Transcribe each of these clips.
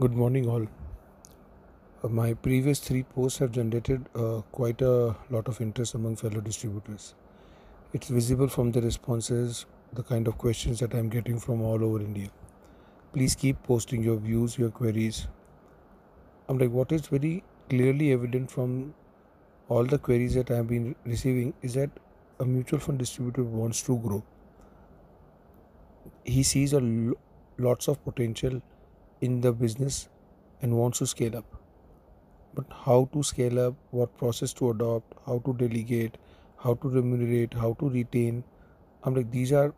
Good morning, all. Uh, my previous three posts have generated uh, quite a lot of interest among fellow distributors. It's visible from the responses, the kind of questions that I'm getting from all over India. Please keep posting your views, your queries. I'm like, what is very clearly evident from all the queries that I've been receiving is that a mutual fund distributor wants to grow. He sees a lo- lots of potential in the business and wants to scale up. But how to scale up, what process to adopt, how to delegate, how to remunerate, how to retain. I'm like, these are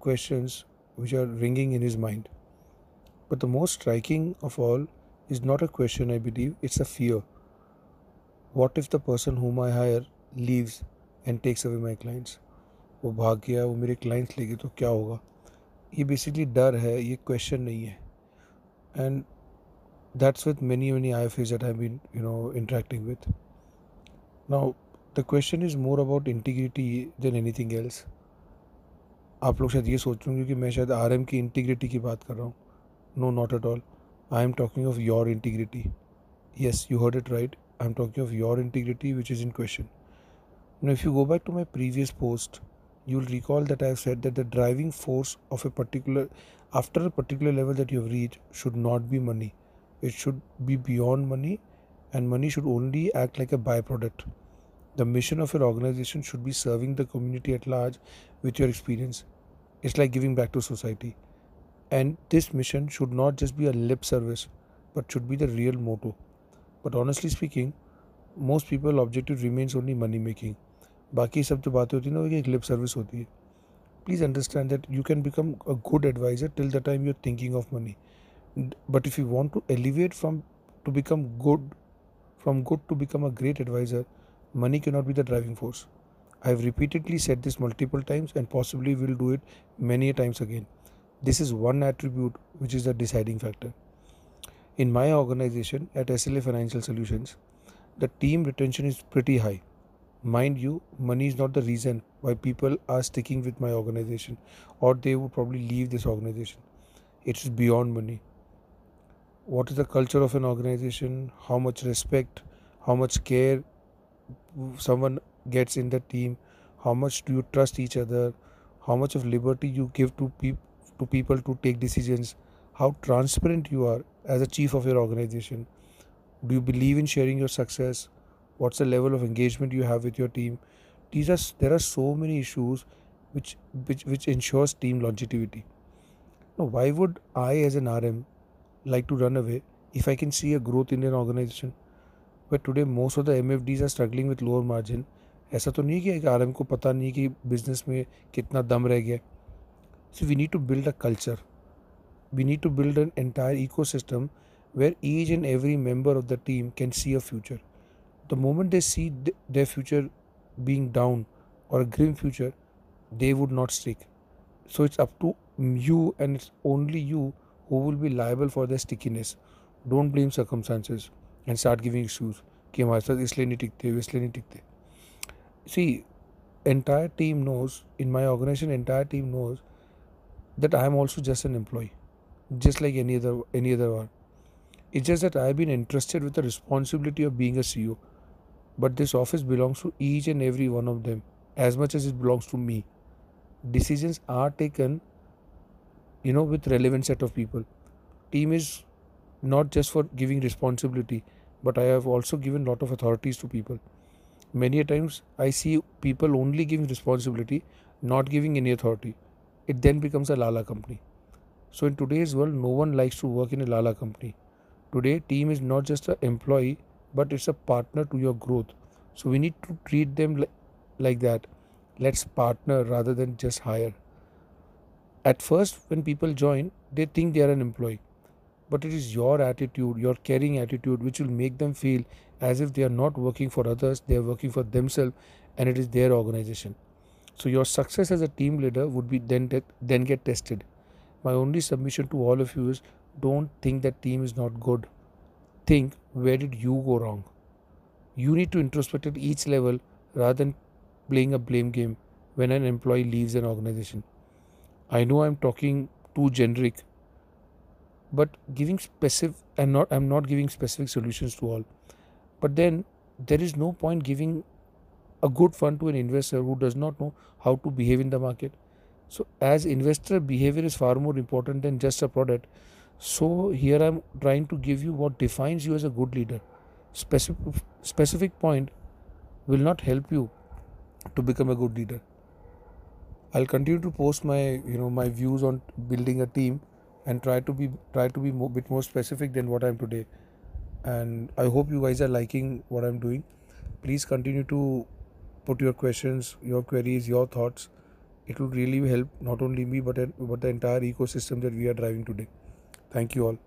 questions which are ringing in his mind. But the most striking of all is not a question, I believe, it's a fear. What if the person whom I hire leaves and takes away my clients? वो भाग गया वो मेरे clients ले गए तो क्या होगा ये बेसिकली डर है ये क्वेश्चन नहीं है and that's with many many IFAs that I've been you know interacting with. Now the question is more about integrity than anything else. आप लोग शायद ये सोच रहे होंगे कि मैं शायद आर की इंटीग्रिटी की बात कर रहा हूँ no not at all I am talking of your integrity yes you heard it right i'm talking of your integrity which is in question now if you go back to my previous post you'll recall that i've said that the driving force of a particular after a particular level that you have reached should not be money it should be beyond money, and money should only act like a byproduct. The mission of your organization should be serving the community at large with your experience. It's like giving back to society. And this mission should not just be a lip service, but should be the real motto. But honestly speaking, most people objective remains only money making. बाकी सब जो बातें होती है ना, वो एक lip service होती है। Please understand that you can become a good advisor till the time you are thinking of money but if you want to elevate from to become good from good to become a great advisor money के not be the driving force I have repeatedly said this multiple times and possibly will do it many times again this is one attribute which is the deciding factor in my organisation at S L A financial solutions the team retention is pretty high mind you money is not the reason why people are sticking with my organization or they would probably leave this organization. It's beyond money. What is the culture of an organization, how much respect, how much care someone gets in the team, how much do you trust each other, how much of liberty you give to, peop- to people to take decisions, how transparent you are as a chief of your organization. Do you believe in sharing your success? What's the level of engagement you have with your team? These are there are so many issues which which which ensures team longevity. Now, why would I, as an RM, like to run away if I can see a growth in an organization. But today most of the MFDs are struggling with lower margin. ऐसा तो नहीं कि are को पता नहीं कि business में कितना दम रह गया so we need to build a culture we need to build an entire ecosystem where each and every member of the team can see a future. The moment they see th- their future being down or a grim future, they would not stick. So it's up to you and it's only you who will be liable for their stickiness. Don't blame circumstances and start giving excuse कि हमारे साथ इसलिए नहीं टिकते इसलिए नहीं टिकते सी entire team knows in my organization entire team knows that I am also just an employee just like any other any other one it's just that I've been entrusted with the responsibility of being a CEO but this office belongs to each and every one of them as much as it belongs to me. Decisions are taken you know with relevant set of people. Team is not just for giving responsibility but i have also given lot of authorities to people. Many a times i see people only giving responsibility not giving any authority. It then becomes a lala company. So in today's world no one likes to work in a lala company. Today team is not just an employee but it's a partner to your growth so we need to treat them li- like that let's partner rather than just hire at first, when people join, they think they are an employee. But it is your attitude, your caring attitude, which will make them feel as if they are not working for others, they are working for themselves, and it is their organization. So your success as a team leader would be then then get tested. My only submission to all of you is don't think that team is not good. Think where did you go wrong? You need to introspect at each level rather than playing a blame game when an employee leaves an organization. I know I'm talking too generic, but giving specific and not i'm not giving specific solutions to all but then there is no point giving a good fund to an investor who does not know how to behave in the market so as investor behavior is far more important than just a product so here i'm trying to give you what defines you as a good leader. Specific specific point will not help you to become a good leader. I'll continue to post my you know my views on building a team and try to be try to be a bit more specific than what i'm today. And i hope you guys are liking what i'm doing. Please continue to put your questions your queries your thoughts. It would really help not only me but, but the entire ecosystem that we are driving today thank you all